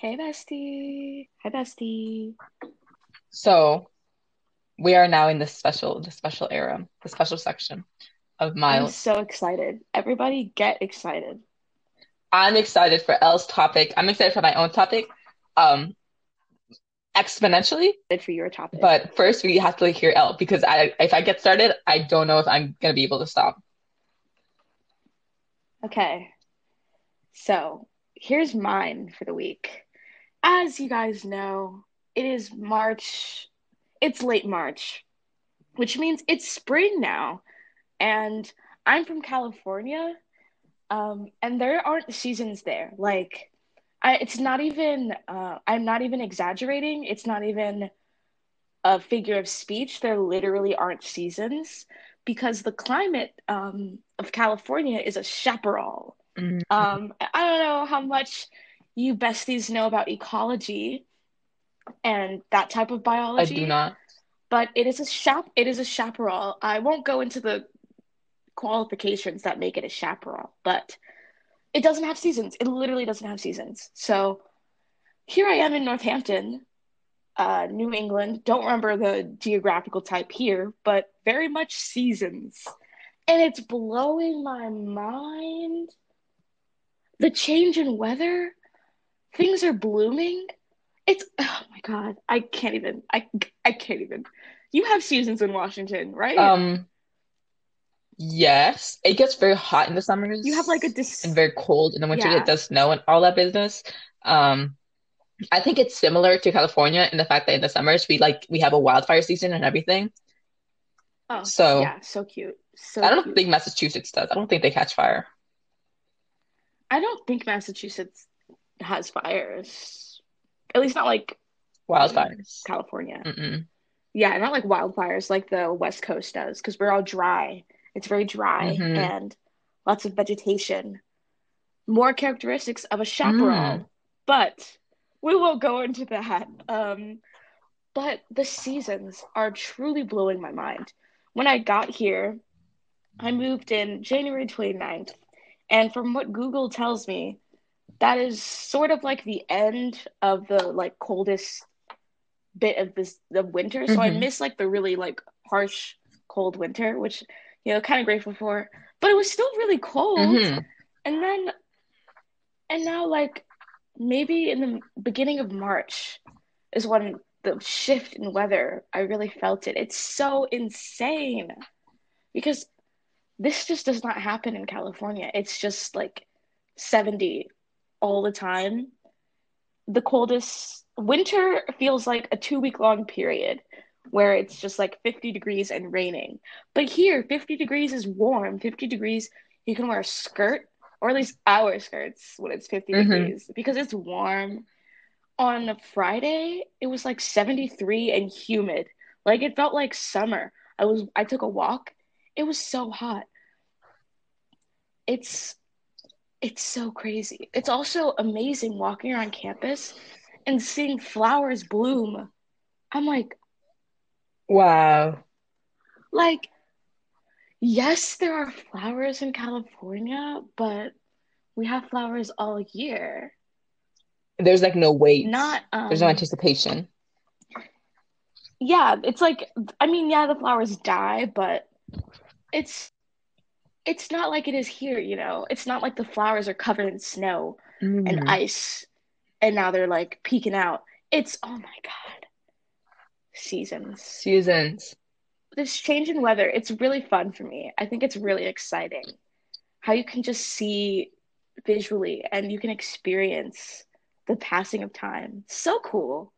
Hey, bestie. Hi, bestie. So we are now in the special, the special era, the special section of I'm Miles. so excited. Everybody get excited I'm excited for Elle's topic. I'm excited for my own topic, um, exponentially. for your topic. But first, we have to like, hear Elle because I, if I get started, I don't know if I'm gonna be able to stop. Okay. So here's mine for the week. As you guys know, it is March. It's late March, which means it's spring now. And I'm from California, um, and there aren't seasons there. Like, I, it's not even, uh, I'm not even exaggerating. It's not even a figure of speech. There literally aren't seasons because the climate um, of California is a chaparral. Mm, Um, I don't know how much you besties know about ecology and that type of biology. I do not. but it is a chap it is a chaparral. I won't go into the qualifications that make it a chaparral, but it doesn't have seasons. It literally doesn't have seasons. So here I am in Northampton, uh, New England. Don't remember the geographical type here, but very much seasons. And it's blowing my mind. The change in weather, things are blooming. It's oh my God, I can't even. I I can't even. You have seasons in Washington, right? Um, yes, it gets very hot in the summers. You have like a summers and very cold in the winters. It does snow and all that business. Um, I think it's similar to California in the fact that in the summers we like we have a wildfire season and everything. Oh, So yeah, so cute. So I don't cute. think Massachusetts does. I don't think they catch fire. I don't think Massachusetts has fires. At least not like Wildfires. California. Mm-mm. Yeah, not like wildfires like the West Coast does, because we're all dry. It's very dry Mm-hmm. and lots of vegetation. More characteristics of a Mm. chaparral, but we won't go into that. Um, but the seasons are truly blowing my mind. When I got here, I moved in January 29th, and from what Google tells me, that is sort of like the end of the like coldest bit of this the winter. So I Mm-hmm. miss like the really like harsh cold winter, which you know kind of grateful for. But it was still really cold. Mm-hmm. And then and now like maybe in the beginning of March is when the shift in weather I really felt it. It's so insane because this just does not happen in California. It's just like 70 all the time. The coldest winter feels like a two week long period where it's just like 50 degrees and raining. But here, 50 degrees is warm. 50 degrees, you can wear a skirt, or at least our skirts when it's 50 Mm-hmm. degrees because it's warm. On Friday, it was like 73 and humid. Like it felt like summer. I was I took a walk. It was so hot. It's it's so crazy. It's also amazing walking around campus and seeing flowers bloom. I'm like, Wow. like, yes, there are flowers in California, but we have flowers all year. There's like no wait. Not, There's no um, anticipation. yeah, it's like, I mean, yeah, the flowers die, but it's it's not like it is here, you know. It's not like the flowers are covered in snow and Mm. ice and now they're like peeking out. It's, oh my God, seasons. Seasons. this change in weather, it's really fun for me. I think it's really exciting how you can just see visually and you can experience the passing of time. So cool.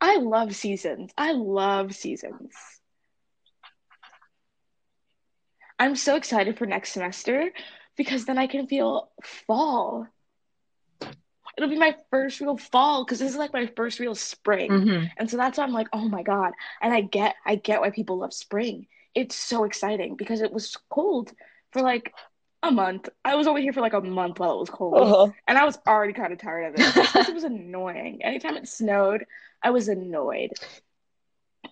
I love seasons. I love seasons. I'm so excited for next semester because then I can feel fall. It'll be my first real fall because this is like my first real spring. Mm-hmm. And so that's why I'm like, oh my God. And I get I get why people love spring. It's so exciting because it was cold for like a month. I was only here for like a month while it was cold. Uh-huh. And I was already kind of tired of it it was annoying. Anytime it snowed, I was annoyed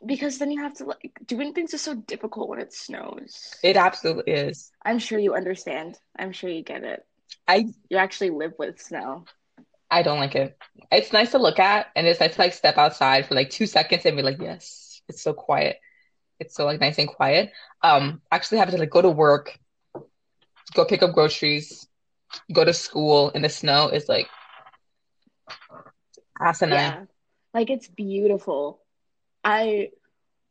because then you have to like doing things is so difficult when it snows. It absolutely is. I'm sure you understand. I'm sure you get it. I You actually live with snow. I don't like it. It's nice to look at, and it's nice to like step outside for like two seconds and be like, yes, it's so quiet. It's so like nice and quiet. Um, actually having to like go to work, go pick up groceries, go to school in the snow is like asinine. Yeah. Like it's beautiful. I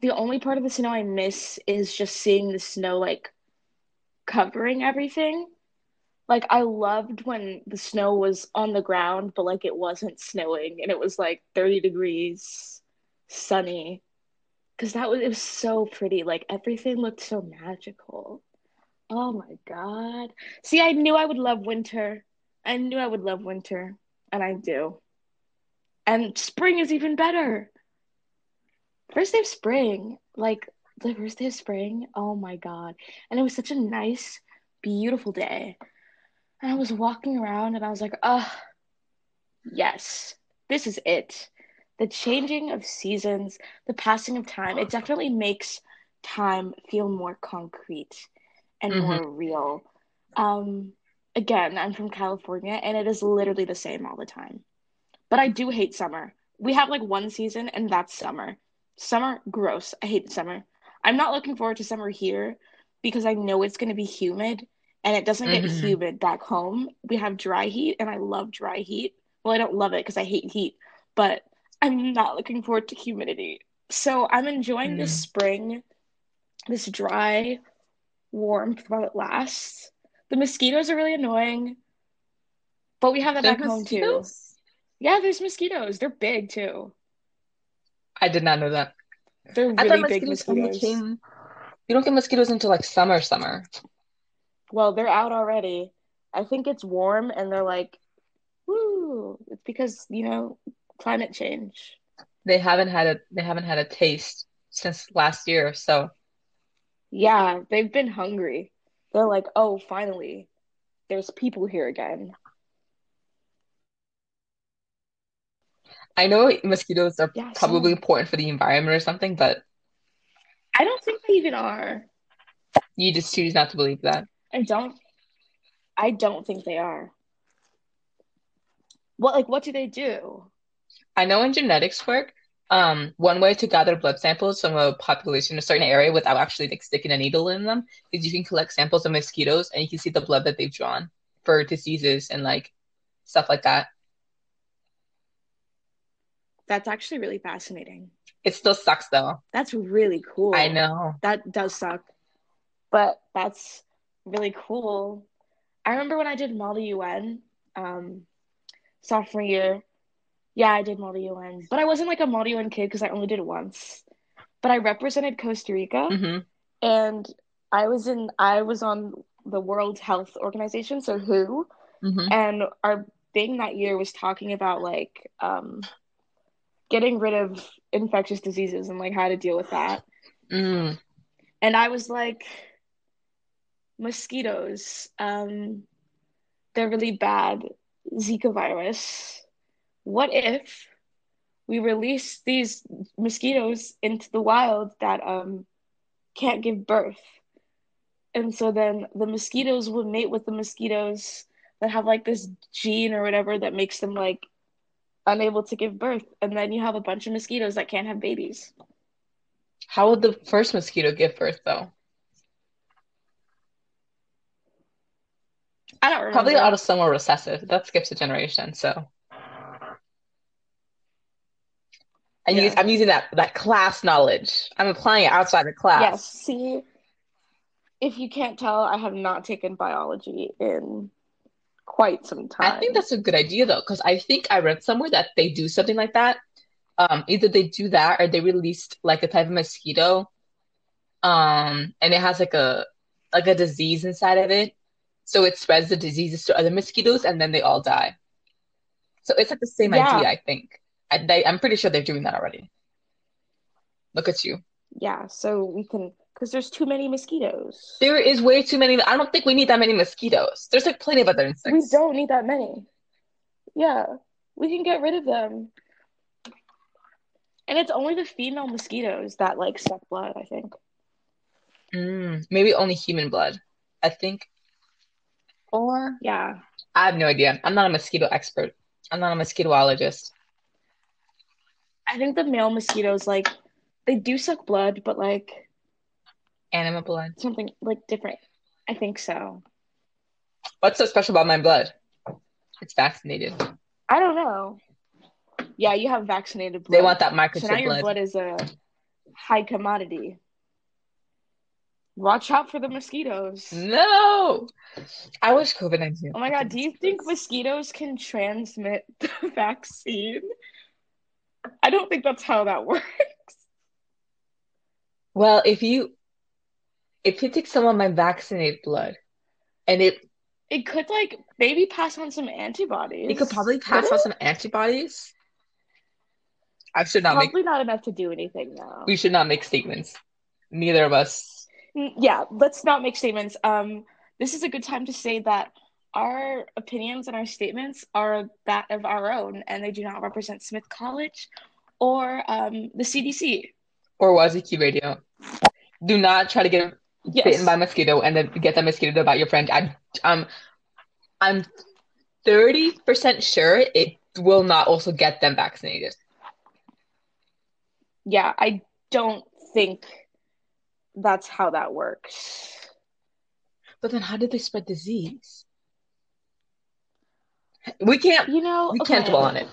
the only part of the snow I miss is just seeing the snow like covering everything. Like I loved when the snow was on the ground, but like it wasn't snowing and it was like 30 degrees, sunny. Because that was it was so pretty. Like everything looked so magical. Oh my God. See, I knew I would love winter. I knew I would love winter, and I do. And spring is even better. First day of spring, like the first day of spring, oh my God. And it was such a nice, beautiful day. And I was walking around and I was like, oh, yes, this is it. The changing of seasons, the passing of time, it definitely makes time feel more concrete and hmm more real. Um, again, I'm from California and it is literally the same all the time. But I do hate summer. We have like one season and that's summer. Summer, gross. I hate summer. I'm not looking forward to summer here because I know it's going to be humid and it doesn't get hmm humid back home. We have dry heat and I love dry heat. Well, I don't love it because I hate heat, but I'm not looking forward to humidity. So I'm enjoying this mm spring, this dry warmth while it lasts. The mosquitoes are really annoying, but we have that back home too. Yeah, there's mosquitoes. They're big too. I did not know that. They're I thought really big mosquitoes mosquitoes. came. You don't get mosquitoes until like summer, summer. Well, they're out already. I think it's warm and they're like, woo. It's because, you know, climate change. They haven't had a they haven't had a taste since last year. So Yeah, they've been hungry. They're like, oh, finally, there's people here again. I know mosquitoes are Yeah, probably so important for the environment or something, but I don't think they even are. you just choose not to believe that. I don't, I don't think they are. What, like, what do they do? I know in genetics work, um, one way to gather blood samples from a population in a certain area without actually like sticking a needle in them is you can collect samples of mosquitoes and you can see the blood that they've drawn for diseases and like stuff like that. That's actually really fascinating. It still sucks though. That's really cool. I know. That does suck, but that's really cool. I remember when I did Model UN, um, sophomore year. Yeah, I did Model UN, but I wasn't like a Model UN kid because I only did it once. But I represented Costa Rica, hmm and I was in I was on the World Health Organization, so WHO, hmm and our thing that year was talking about like um, getting rid of infectious diseases and like how to deal with that. Mm. And I was like, mosquitoes, um, they're really bad. Zika virus. What if we release these mosquitoes into the wild that um can't give birth? And so then the mosquitoes will mate with the mosquitoes that have like this gene or whatever that makes them like unable to give birth. And then you have a bunch of mosquitoes that can't have babies. How would the first mosquito give birth though? I don't Probably remember. autosomal recessive. That skips a generation. So I use Yeah. I'm using that that class knowledge. I'm applying it outside of class. Yes. See, if you can't tell, I have not taken biology in quite some time. I think that's a good idea though, because I think I read somewhere that they do something like that. Um, either they do that or they released like a type of mosquito, um, and it has like a like a disease inside of it. So it spreads the diseases to other mosquitoes and then they all die. So it's like the same idea, I think. I, they, I'm pretty sure they're doing that already. Look at you. Yeah. So we can, because there's too many mosquitoes. There is way too many. I don't think we need that many mosquitoes. There's like plenty of other insects. We don't need that many. Yeah. We can get rid of them. And it's only the female mosquitoes that like suck blood, I think. Mm, maybe only human blood. I think. Or Yeah. I have no idea. I'm not a mosquito expert. I'm not a mosquitoologist. I think the male mosquitoes like they do suck blood, but like Animal blood. something like different. I think so. What's so special about my blood? It's vaccinated. I don't know. Yeah, you have vaccinated blood. They want that so now microchip your blood. blood is a high commodity. Watch out for the mosquitoes. No, I wish COVID nineteen. Oh my god, do you think mosquitoes can transmit the vaccine? I don't think that's how that works. Well, if you if you take some of my vaccinated blood, and it It could like maybe pass on some antibodies. it could probably pass on some antibodies. I should not make Probably not enough to do anything though. we should not make statements. Neither of us. Mm, Yeah, let's not make statements. Um, this is a good time to say that our opinions and our statements are that of our own, and they do not represent Smith College or um, the CDC. Or WOZQ Radio. Do not try to get Yes. bitten by a mosquito and then get that mosquito to bite your friend. I um I'm 30% sure it will not also get them vaccinated. Yeah, I don't think that's how that works. But then how did they spread disease? We can't You know, we can't dwell on it.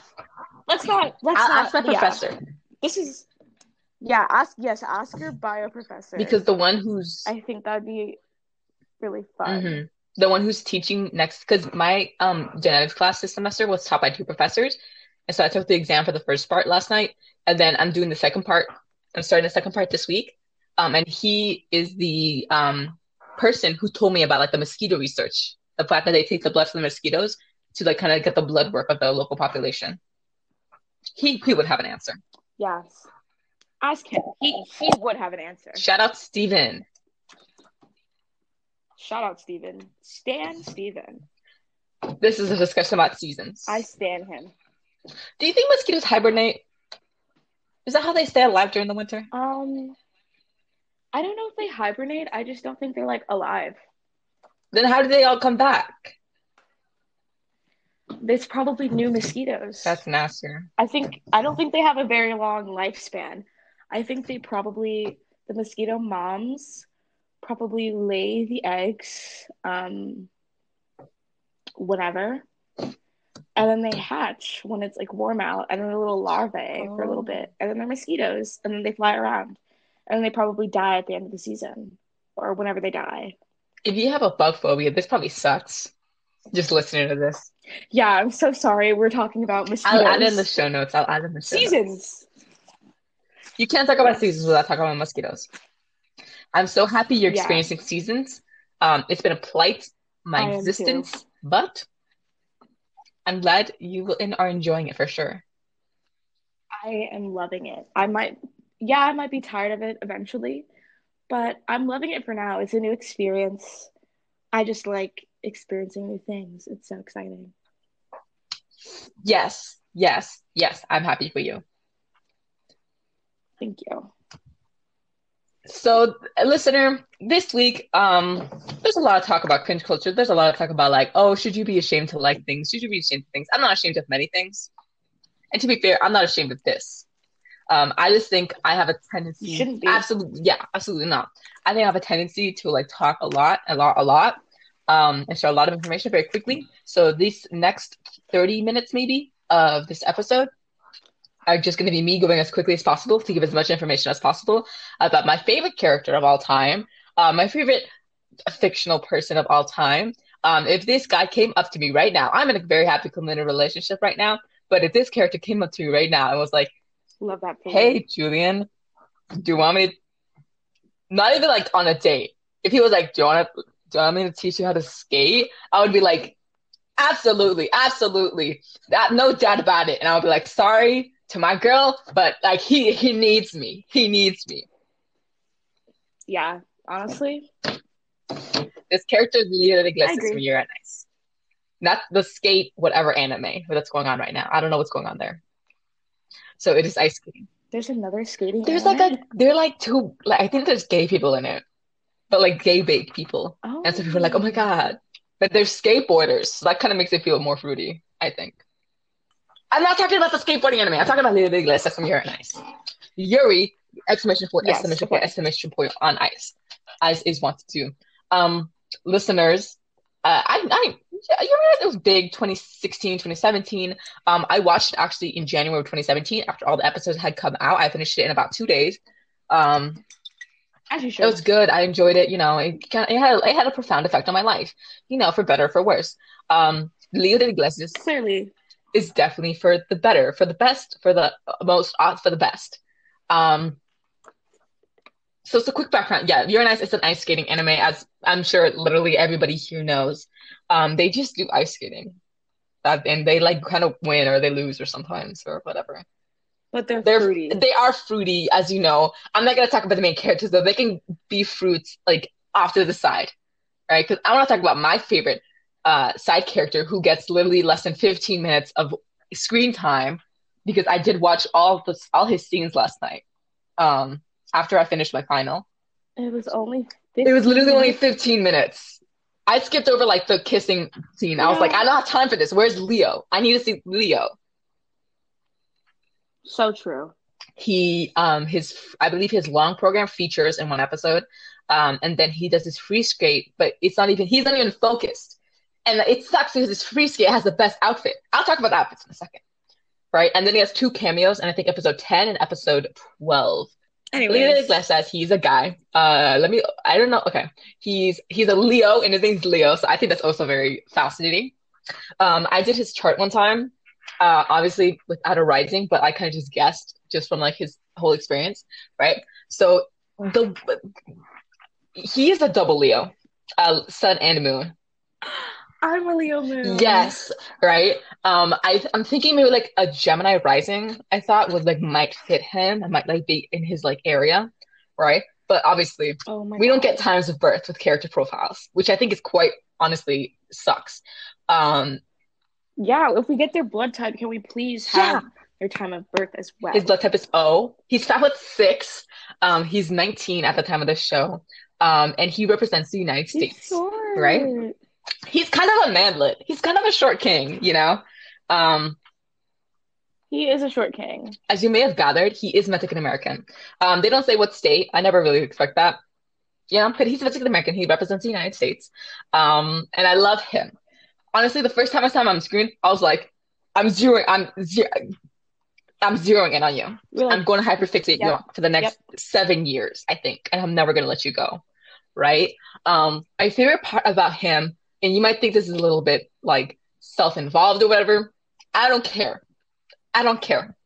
Let's not. Let's I'll not. ask my yeah. professor This is. Yeah, ask yes, ask your bio professor because the one who's I think that'd be really fun. Mhm. the one who's teaching next because my um genetics class this semester was taught by two professors. And so I took the exam for the first part last night, and then I'm doing the second part. I'm starting the second part this week. Um, and he is the um person who told me about like the mosquito research, the fact that they take the blood from the mosquitoes to like kind of get the blood work of the local population. He he would have an answer. Yes. Ask him. He he would have an answer. Shout out Steven. Shout out Steven. Stan Steven. This is a discussion about seasons. I stan him. Do you think mosquitoes hibernate? Is that how they stay alive during the winter? Um I don't know if they hibernate. I just don't think they're like alive. Then how do they all come back? It's probably new mosquitoes. That's nasty. I think I don't think they have a very long lifespan. I think they probably the mosquito moms probably lay the eggs um whenever and then they hatch when it's like warm out and then they're little larvae for a little Oh. bit and then they're mosquitoes and then they fly around and then they probably die at the end of the season or whenever they die. If you have a bug phobia, this probably sucks. Just listening to this. Yeah, I'm so sorry. We're talking about mosquitoes. I'll add in the show notes. I'll add in the show notes. You can't talk about seasons without talking about mosquitoes. I'm so happy you're Yeah. experiencing seasons. Um, it's been a plight, my I existence, but I'm glad you and are enjoying it for sure. I am loving it. I might, yeah, I might be tired of it eventually, but I'm loving it for now. It's a new experience. I just like experiencing new things. It's so exciting. Yes, yes, yes. I'm happy for you. Thank you. So, listener, this week, um, there's a lot of talk about cringe culture. There's a lot of talk about like, oh, should you be ashamed to like things? Should you be ashamed of things? I'm not ashamed of many things. And to be fair, I'm not ashamed of this. Um, I just think I have a tendency. You shouldn't be. Absolutely, yeah, absolutely not. I think I have a tendency to like talk a lot, a lot, a lot, um, and share a lot of information very quickly. So these next 30 minutes, maybe, of this episode are just going to be me going as quickly as possible to give as much information as possible about my favorite character of all time, uh, my favorite fictional person of all time. Um, if this guy came up to me right now, I'm in a very happy committed relationship right now. But if this character came up to me right now and was like, Love that. You. "Hey, Julian, do you want me to?" Not even like on a date. If he was like, "Do you want to? Do you want me to teach you how to skate?" I would be like, "Absolutely, absolutely, that no doubt about it." And I would be like, "Sorry to my girl, but like he he needs me. He needs me." Yeah, honestly, This character literally glistens agree. when you're at nice. Not the skate, whatever anime that's going on right now. I don't know what's going on there. So it is ice skating. there's another skating. There's anime? like a, they're like two, like I think there's gay people in it, but like gay bait people. Oh. And so people are like, oh my oh. God. But they're skateboarders. So that kind of makes it feel more fruity, I think. I'm not talking about the skateboarding anime. I'm talking about Leo Iglesias from Yuri on Ice. Yuri, exclamation point, Yes, exclamation okay. point, exclamation point on ice. Ice is wanted to. Um, listeners, uh, I, I, yeah, Yuri on Ice, it was big 2016, 2017. Um, I watched it actually in January of 2017 after all the episodes had come out. I finished it in about two days. Um, As you it was good. I enjoyed it. You know, it, kind of, it had it had a profound effect on my life. You know, for better or for worse. Um, Leo de Iglesias Clearly. Is definitely for the better, for the best, for the most, for the best. Um, so it's a quick background. Yeah, Ice is an ice skating anime, as I'm sure literally everybody here knows. Um, they just do ice skating, uh, and they like kind of win or they lose or sometimes or whatever. But they're, They're fruity. they are fruity, as you know. I'm not gonna talk about the main characters though. They can be fruits like off to the side, right? Because I want to talk about my favorite uh, side character who gets literally less than 15 minutes of screen time because I did watch all the all his scenes last night. Um, after I finished my final, It was only. it was literally only 15 15 minutes. I skipped over like the kissing scene. I was like, I don't have time for this. Where's Leo? I need to see Leo. So true. he um his I believe his long program features in one episode, um and then he does his free skate, but it's not even he's not even focused, and it sucks because free skate has the best outfit. I'll talk about the outfits in a second, right? And then he has two cameos, and I think episode ten and episode twelve. Anyway, Leo. Iglesias, he's a guy. Uh, let me. I don't know. Okay, he's he's a Leo, and his name's Leo, so I think that's also very fascinating. Um, I did his chart one time, uh, obviously without a rising, but I kind of just guessed just from like his whole experience, right? So the he is a double Leo, uh, sun and moon. I'm a Leo Moon. Yes, right. Um, I I'm thinking maybe like a Gemini rising. I thought would like might fit him. I might like be in his like area, right? But obviously, Oh we don't get times of birth with character profiles, which I think is quite honestly sucks. Um, Yeah, if we get their blood type, can we please have their time of birth as well? his blood type is O. He's five foot six. Um, he's 19 at the time of the show. Um, and he represents the United States. right? He's kind of a manlet. He's kind of a short king, you know. Um, He is a short king. as you may have gathered, he is Mexican American. Um, they don't say what state. I never really expect that. Yeah, but he's Mexican American. He represents the United States. Um, and I love him. Honestly, the first time I saw him on screen, I was like, I'm zeroing, I'm zero, I'm zeroing in on you. We're I'm going to hyperfixate you for the next seven years, I think, and I'm never going to let you go. Right? Um, my favorite part about him, and you might think this is a little bit like self-involved or whatever. I don't care. I don't care.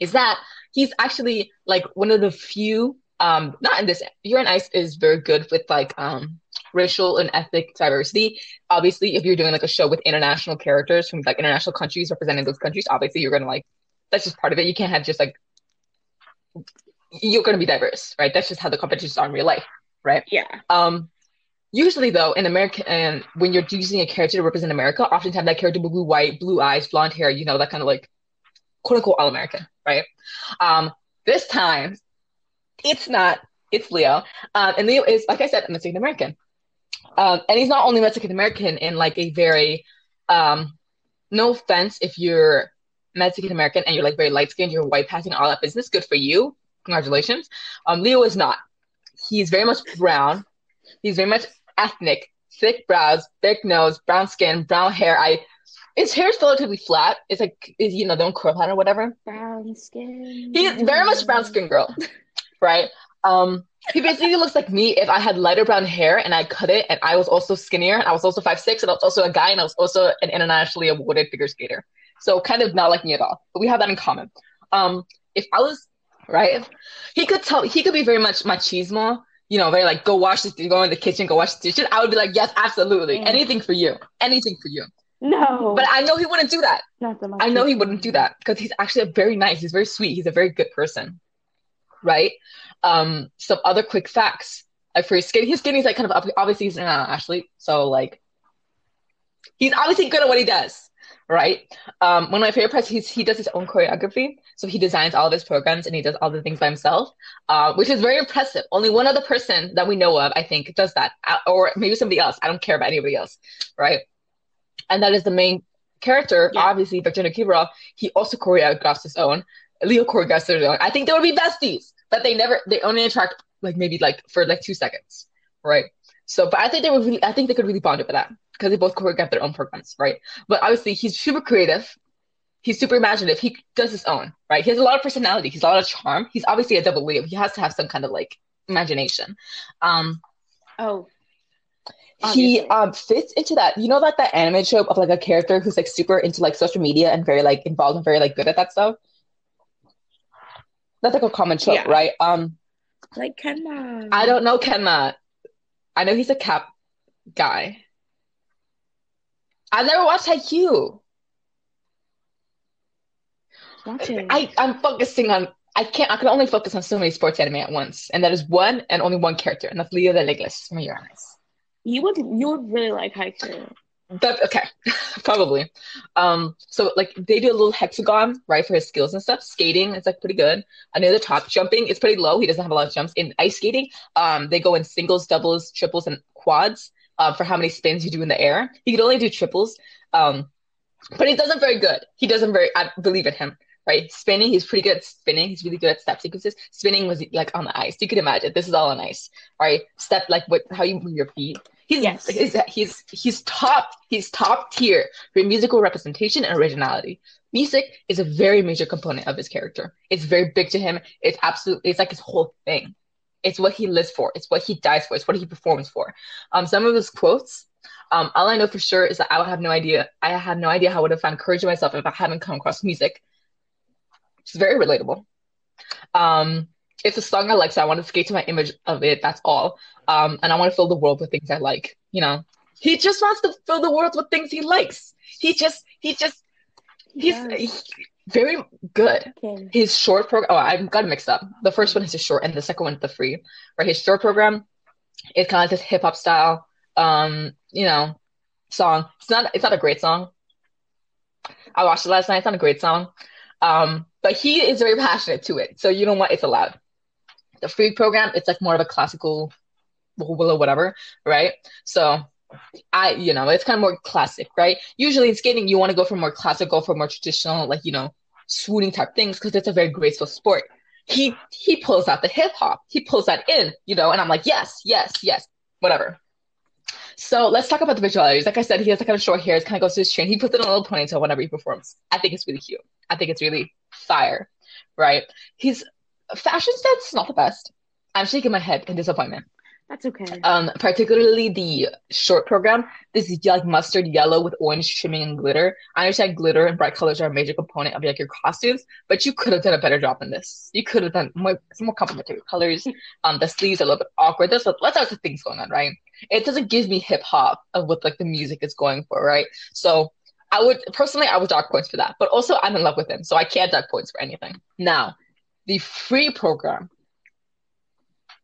Is that he's actually like one of the few, um, not in this, Yuri on Ice is very good with like um racial and ethnic diversity. Obviously, if you're doing like a show with international characters from like international countries representing those countries, obviously you're gonna like that's just part of it. You can't have just like you're gonna be diverse, right? That's just how the competitions are in real life, right? yeah. Um, usually though, in America, and when you're using a character to represent America, oftentimes that character will be white, blue eyes, blonde hair, you know, that kind of like quote unquote all American, right? Um, this time it's not. It's Leo, um, and Leo is, like I said, a Mexican American, um, and he's not only Mexican American in like a very, um, no offense if you're Mexican American and you're like very light skinned, you're white passing all that business, good for you, congratulations. Um, Leo is not. He's very much brown. He's very much ethnic, thick brows, thick nose, brown skin, brown hair. I his hair is relatively flat. It's like is you know, don't curl it or whatever. Brown skin. He's very much brown skin girl, right? Um, he basically looks like me if I had lighter brown hair and I cut it, and I was also skinnier, and I was also five six, and I was also a guy, and I was also an internationally awarded figure skater. So kind of not like me at all, but we have that in common. Um, if I was right, he could tell he could be very much machismo, you know, very like go wash this, go in the kitchen, go wash the dishes. I would be like, yes, absolutely, Mm. anything for you, anything for you. No. But I know he wouldn't do that. not the I know he wouldn't do that because he's actually a very nice. He's very sweet. He's a very good person, right? Um, some other quick facts. Like for his skating, his skating is like kind of up, obviously he's an athlete, so like he's obviously good at what he does, right? Um, one of my favorite parts, he's he does his own choreography, so he designs all of his programs and he does all the things by himself, uh, which is very impressive. Only one other person that we know of, I think, does that, Uh, or maybe somebody else. I don't care about anybody else, right? And that is the main character, Yeah. obviously Victor Nikiforov, he also choreographs his own. Leo choreographed his own. I think they would be besties, but they never they only interact like maybe like for like two seconds, right? So, but I think they were really, I think they could really bond over that because they both choreograph their own programs, right? But obviously, he's super creative. He's super imaginative. He does his own, right? He has a lot of personality. He's a lot of charm. He's obviously a double Leo. He has to have some kind of like imagination. Um, Oh, he um fits into that you know like that anime trope of like a character who's like super into like social media and very like involved and very like good at that stuff that's like a common trope Yeah. right um like Kenma. i don't know kenma i know he's a cap guy i've never watched haikyuu watch it. i i'm focusing on i can't i can only focus on so many sports anime at once and that is one and only one character and that's leo de la Iglesia from Yuri on Ice. you would you would really like Haikyuu. That okay, probably. Um, so like they do a little hexagon, right, for his skills and stuff. Skating is like pretty good. I know the top jumping is pretty low. He doesn't have a lot of jumps. In ice skating, um, they go in singles, doubles, triples, and quads. Um, for how many spins you do in the air. He could only do triples. Um, but he doesn't very good. He doesn't very. I believe in him. Right, spinning. He's pretty good at spinning. He's really good at step sequences. Spinning was like on the ice. You could imagine this is all on ice. Right, step like what how you move your feet. He's, Yes. he's he's he's top he's top tier for musical representation and originality. Music is a very major component of his character. It's very big to him. It's absolutely it's like his whole thing. It's what he lives for. It's what he dies for. It's what he performs for. Um, some of his quotes. Um, all I know for sure is that I would have no idea. I have no idea how I would have found courage in myself if I hadn't come across music. It's very relatable. Um, it's a song I like, so I want to skate to my image of it. That's all. Um, and I want to fill the world with things I like. You know, he just wants to fill the world with things he likes. He just, he just, he's very good. Okay. His short program. Oh, I've got it mixed up. The first one is his short, and the second one is the free. Right, his short program is kind of like this hip hop style, um, you know, song. It's not, it's not a great song. I watched it last night. It's not a great song, um, but he is very passionate to it. So you know what? It's allowed. Free program, it's like more of a classical, or whatever, right? So I, you know, it's kind of more classic, right? Usually in skating, you want to go for more classical, for more traditional, like, you know, swooning type things because it's a very graceful sport. He he pulls out the hip hop. He pulls that in, you know, and I'm like, yes, yes, yes, whatever. So let's talk about the visualities. Like I said, he has like kind of short hair. It kind of goes to his chin. He puts it in a little ponytail whenever he performs. I think it's really cute. I think it's really fire, right? His fashion sense is not the best. I'm shaking my head in disappointment. That's okay. Um, particularly the short program. This is like mustard yellow with orange trimming and glitter. I understand glitter and bright colors are a major component of like your costumes, but you could have done a better job than this. You could have done more, some more complementary colors. Um, the sleeves are a little bit awkward. There's lots of things going on, right? It doesn't give me hip hop of what like the music is going for, right? So I would personally, I would dock points for that. But also, I'm in love with him, so I can't dock points for anything. Now, the free program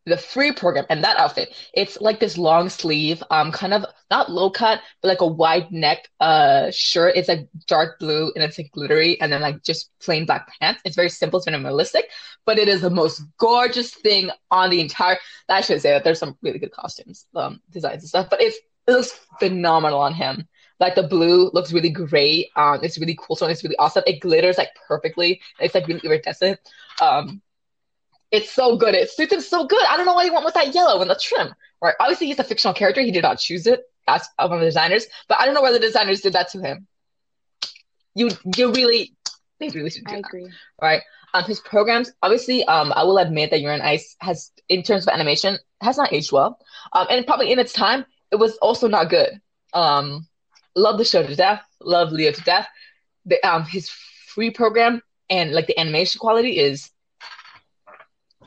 the free program and that outfit it's like this long sleeve um kind of not low cut but like a wide neck uh shirt. It's like dark blue and it's like glittery and then like just plain black pants. It's very simple it's minimalistic but it is the most gorgeous thing on the entire i should say that there's some really good costumes um designs and stuff but it's it looks phenomenal on him like the blue looks really great um it's really cool so it's really awesome it glitters like perfectly it's like really iridescent um it's so good. It suits him so good. I don't know why he went with that yellow and the trim. Right? Obviously, he's a fictional character. He did not choose it. That's one of the designers. But I don't know why the designers did that to him. You, you really, they really should do I that. agree. Right? Um, his programs, obviously, um, I will admit that You're Ice has, in terms of animation, has not aged well. Um, and probably in its time, it was also not good. Um, love the show to death. Love Leo to death. The, um, his free program and like the animation quality is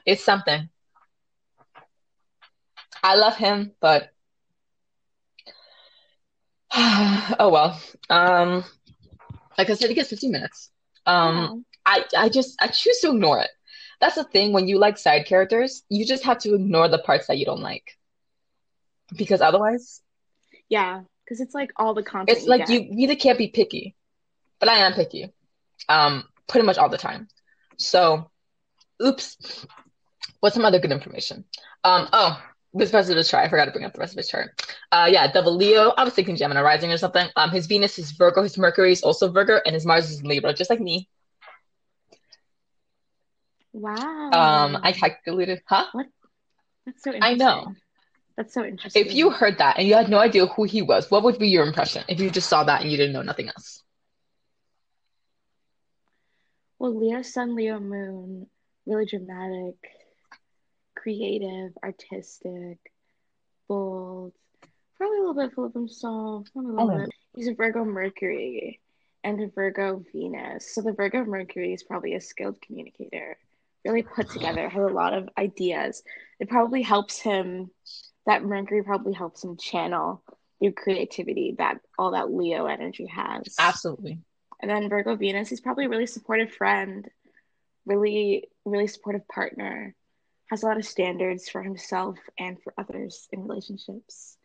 it's something. I love him, but oh well. Um, like I said, he gets 15 minutes. Um, Wow. I I just I choose to ignore it. That's the thing when you like side characters, you just have to ignore the parts that you don't like. Because otherwise, Yeah, because it's like all the content. it's like get. you really can't be picky. But I am picky. Um, pretty much all the time. So, oops. What's some other good information? Um, oh, this rest of chart. I forgot to bring up the rest of his chart. Uh, yeah, double Leo. I was thinking Gemini rising or something. Um, his Venus is Virgo, his Mercury is also Virgo, and his Mars is Libra, just like me. Wow. Um, I calculated, huh? What? That's so interesting. I know. That's so interesting. If you heard that and you had no idea who he was, what would be your impression if you just saw that and you didn't know nothing else? Well, Leo Sun, Leo Moon, really dramatic, creative, artistic, bold, probably a little bit full of himself, not a little Oh. bit. He's a Virgo Mercury and a Virgo Venus. So the Virgo Mercury is probably a skilled communicator, really put together, has a lot of ideas. It probably helps him, that Mercury probably helps him channel through creativity that all that Leo energy has. Absolutely. And then Virgo Venus, he's probably a really supportive friend, really, really supportive partner, has a lot of standards for himself and for others in relationships.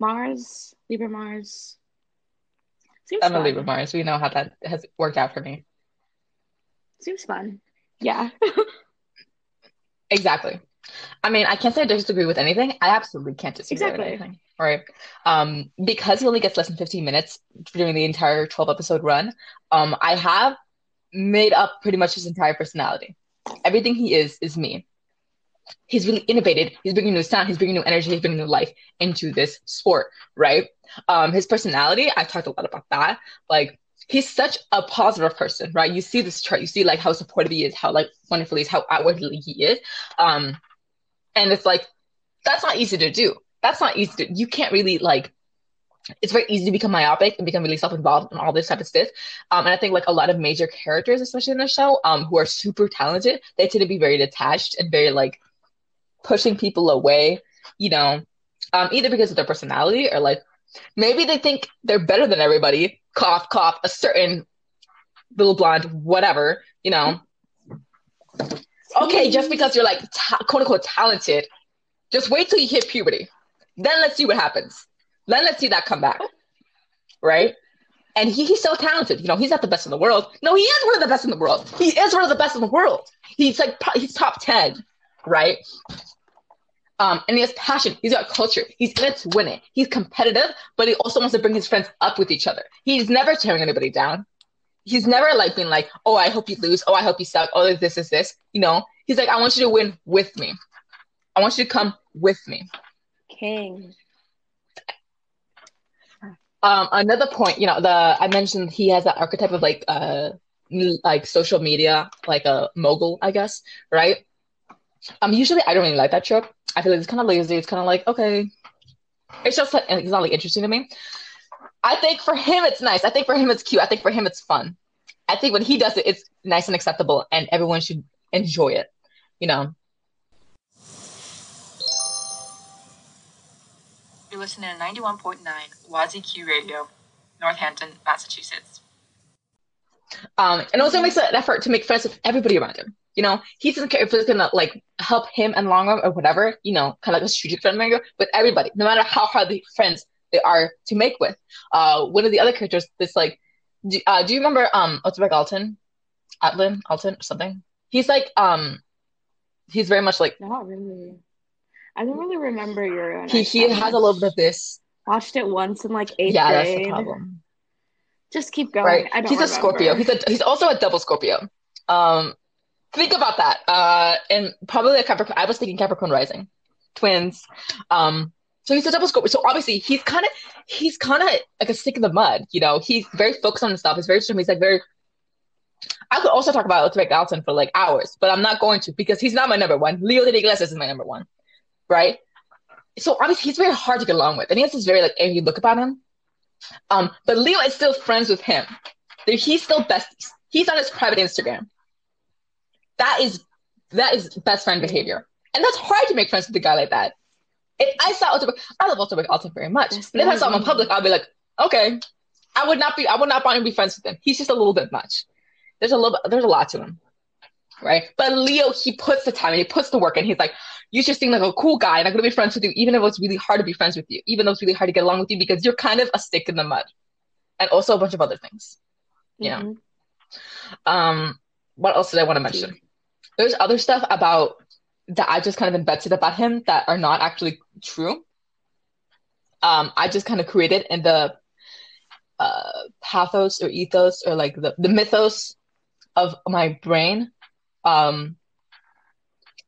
Mars, Libra Mars. Seems I'm a. Libra Mars. We know how that has worked out for me. Seems fun. Yeah. Exactly. I mean, I can't say I disagree with anything. I absolutely can't disagree with anything. Right. Um, because he only gets less than 15 minutes during the entire 12 episode run, um, I have made up pretty much his entire personality. Everything he is is me. He's really innovated. He's bringing new sound. He's bringing new energy. He's bringing new life into this sport, right? Um, his personality, I've talked a lot about that. Like, he's such a positive person, right? You see this chart, you see like how supportive he is, how like wonderful he is, how outwardly he is. Um, and it's like, that's not easy to do. That's not easy to, you can't really like, it's very easy to become myopic and become really self-involved and all this type of stuff. Um, and I think like a lot of major characters, especially in the show, um, who are super talented, they tend to be very detached and very like pushing people away, you know, um, either because of their personality or like maybe they think they're better than everybody. Cough, cough, a certain little blonde, whatever, you know. Okay, just because you're like ta- quote unquote talented, just wait till you hit puberty. Then let's see what happens. Then let's see that come back. Right? And he, he's so talented. You know, he's not the best in the world. No, he is one of the best in the world. He is one of the best in the world. He's like, he's top 10, right? Um, and he has passion. He's got culture. He's in it to win it. He's competitive, but he also wants to bring his friends up with each other. He's never tearing anybody down. He's never like being like, oh, I hope you lose. Oh, I hope you suck. Oh, this is this. You know, he's like, I want you to win with me. I want you to come with me. King. Um, another point, you know, the I mentioned he has that archetype of like uh like social media, like a mogul, I guess, right? Um, usually I don't really like that trope. I feel like it's kind of lazy. It's kind of like okay, it's just like, it's not like interesting to me. I think for him it's nice. I think for him it's cute. I think for him it's fun. I think when he does it, it's nice and acceptable, and everyone should enjoy it. You know, You're listening to 91.9 WOZQ Radio, Northampton, Massachusetts. Um, and also makes an effort to make friends with everybody around him. You know, he doesn't care if it's gonna like help him and long run or whatever. You know, kind of like a strategic friend maker with everybody, no matter how hard the friends are to make with. Uh, one of the other characters, this like, do, uh, do you remember um Otabek Altin, Atlin Alton or something? He's like um, he's very much like Not really. I don't really remember your he he has a little bit of this. Watched it once in like eighth Yeah, that's the problem. Just keep going. right? I don't He's a Scorpio. He's a he's also a double Scorpio. Um, think about that. Uh, and probably a Capricorn. I was thinking Capricorn rising, twins. Um, so he's a double Scorpio. So obviously he's kind of he's kind of like a stick in the mud. You know, he's very focused on himself. He's very he's like very. I could also talk about Otabek Altin for like hours, but I'm not going to because he's not my number one. Leo de Iglesias is my number one, right? So obviously he's very hard to get along with, and he has this very like angry look about him. Um, but Leo is still friends with him. He's still besties. He's on his private Instagram. That is that is best friend behavior, and that's hard to make friends with a guy like that. If I saw Otabek, I love Otabek Altin very much, That's but if I saw him in public, I'd be like, okay, I would not be, I would not want to be friends with him. He's just a little bit much. There's a little, there's a lot to him, right? But Leo, he puts the time and he puts the work, and he's like, you just seem like a cool guy, and I'm gonna be friends with you, even if it's really hard to be friends with you, even though it's really hard to get along with you because you're kind of a stick in the mud, and also a bunch of other things. Yeah. Mhm. Um, what else did I want to mention? There's other stuff about that I just kind of invented about him that are not actually true. Um, I just kind of created in the uh, pathos or ethos or like the, the mythos of my brain um,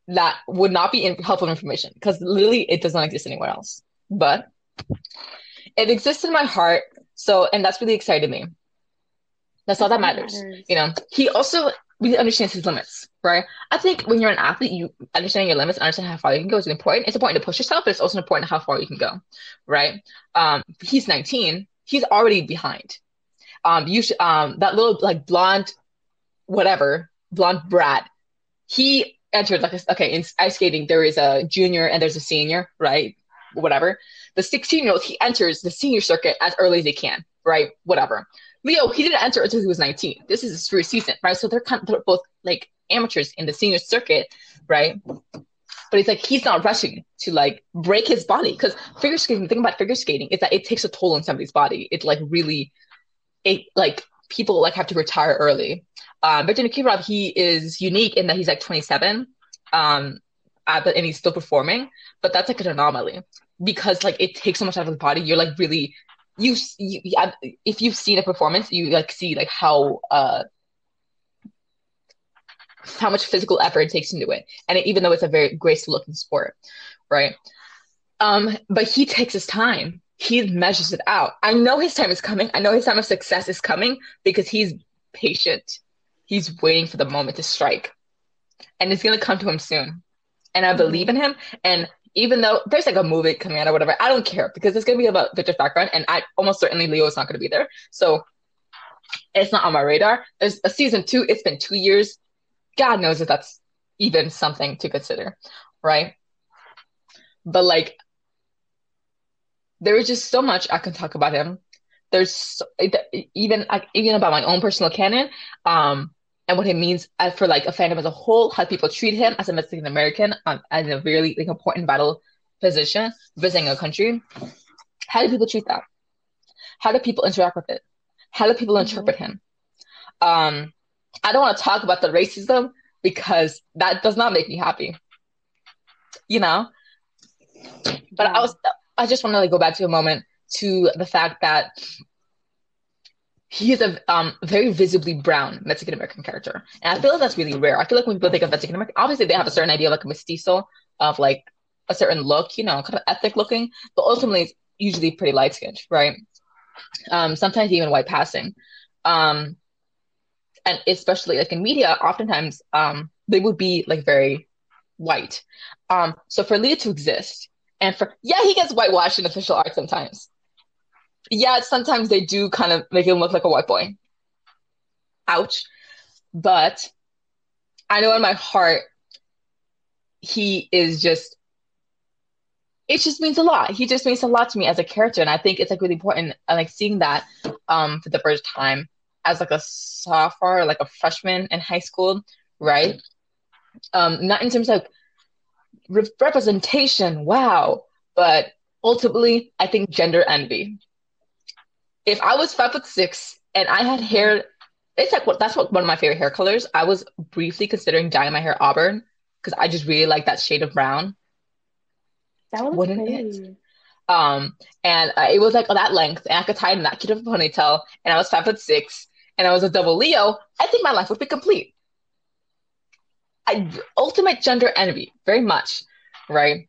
that would not be in- helpful information because literally it does not exist anywhere else. But it exists in my heart. So, and that's really excited me. That's all that matters. matters. You know, he also really understands his limits, right? I think when you're an athlete, you understand your limits, understand how far you can go is important. It's important to push yourself, but it's also important how far you can go, right? Um, he's 19. He's already behind. Um, you should, um, that little like blonde, whatever, blonde brat. He entered like a, okay in ice skating. There is a junior and there's a senior, right? Whatever. The 16 year old he enters the senior circuit as early as he can, right? Whatever. Leo, he didn't enter until he was 19. This is his first season, right? So they're kind of they're both like amateurs in the senior circuit, right? But it's like he's not rushing to like break his body because figure skating. The thing about figure skating is that it takes a toll on somebody's body. It like really, it like people like have to retire early. Um, but Nikiforov, he is unique in that he's like 27, um, the, and he's still performing. But that's like an anomaly because like it takes so much out of the body. You're like really you, you if you've seen a performance, you like see like how uh how much physical effort it takes into it, and it, even though it's a very graceful looking sport, right? Um, but he takes his time. He measures it out. I know his time is coming. I know his time of success is coming because he's patient. He's waiting for the moment to strike, and it's gonna come to him soon. And I believe in him. And even though there's like a movie coming out or whatever, I don't care because it's gonna be about Victor's background, and I almost certainly Leo is not gonna be there. So it's not on my radar. There's a season two. It's been two years. God knows if that's even something to consider, right? But like, there is just so much I can talk about him. There's so, even even about my own personal canon. Um, and what it means uh, for like a fandom as a whole, how people treat him as a Mexican American um, as a really like important vital position visiting a country. How do people treat that? How do people interact with it? How do people mm-hmm. interpret him? Um, I don't want to talk about the racism because that does not make me happy. You know, but I was I just want to like go back to a moment to the fact that he is a um, very visibly brown Mexican American character. And I feel like that's really rare. I feel like when people think of Mexican American, obviously they have a certain idea of like a mestizo, of like a certain look, you know, kind of ethnic looking, but ultimately it's usually pretty light skinned, right? Um, sometimes even white passing. Um, and especially like in media, oftentimes um, they would be like very white. Um, so for Leo to exist, and for yeah, he gets whitewashed in official art sometimes yeah, sometimes they do kind of make him look like a white boy. Ouch. But I know in my heart, he is just, it just means a lot. He just means a lot to me as a character. And I think it's like really important. I like seeing that um, for the first time as like a sophomore, like a freshman in high school, right? Um, not in terms of re- representation, wow, but ultimately, I think gender envy if I was five foot six and I had hair, it's like what that's what one of my favorite hair colors. I was briefly considering dyeing my hair auburn because I just really like that shade of brown. That would Wouldn't it? Um, and uh, it was like that length, and I could tie it in that cute of a ponytail, and I was five foot six, and I was a double Leo. I think my life would be complete. I ultimate gender envy, very much, right?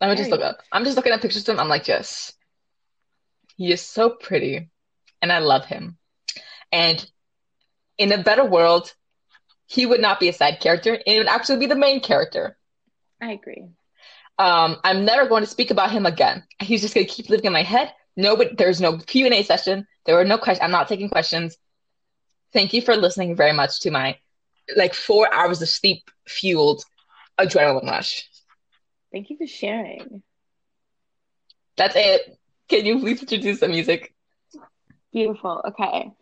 Let me just look up. I'm just looking at pictures of him. I'm like, yes, he is so pretty, and I love him. And in a better world, he would not be a side character. It would actually be the main character. I agree. Um, I'm never going to speak about him again. He's just going to keep living in my head. No, but there's no Q and A session. There were no questions. I'm not taking questions. Thank you for listening very much to my like four hours of sleep fueled adrenaline rush. Thank you for sharing. That's it. Can you please introduce the music? Beautiful. Okay.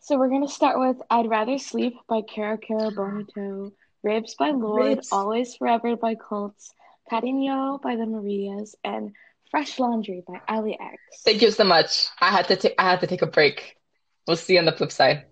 So we're gonna start with "I'd Rather Sleep" by Kero Kero Bonito, "Ribs" by Lorde, Ribs. "Always Forever" by Cults, "Cariño" by the Marias, and "Fresh Laundry" by Allie X. Thank you so much. I had to take I had to take a break. We'll see you on the flip side.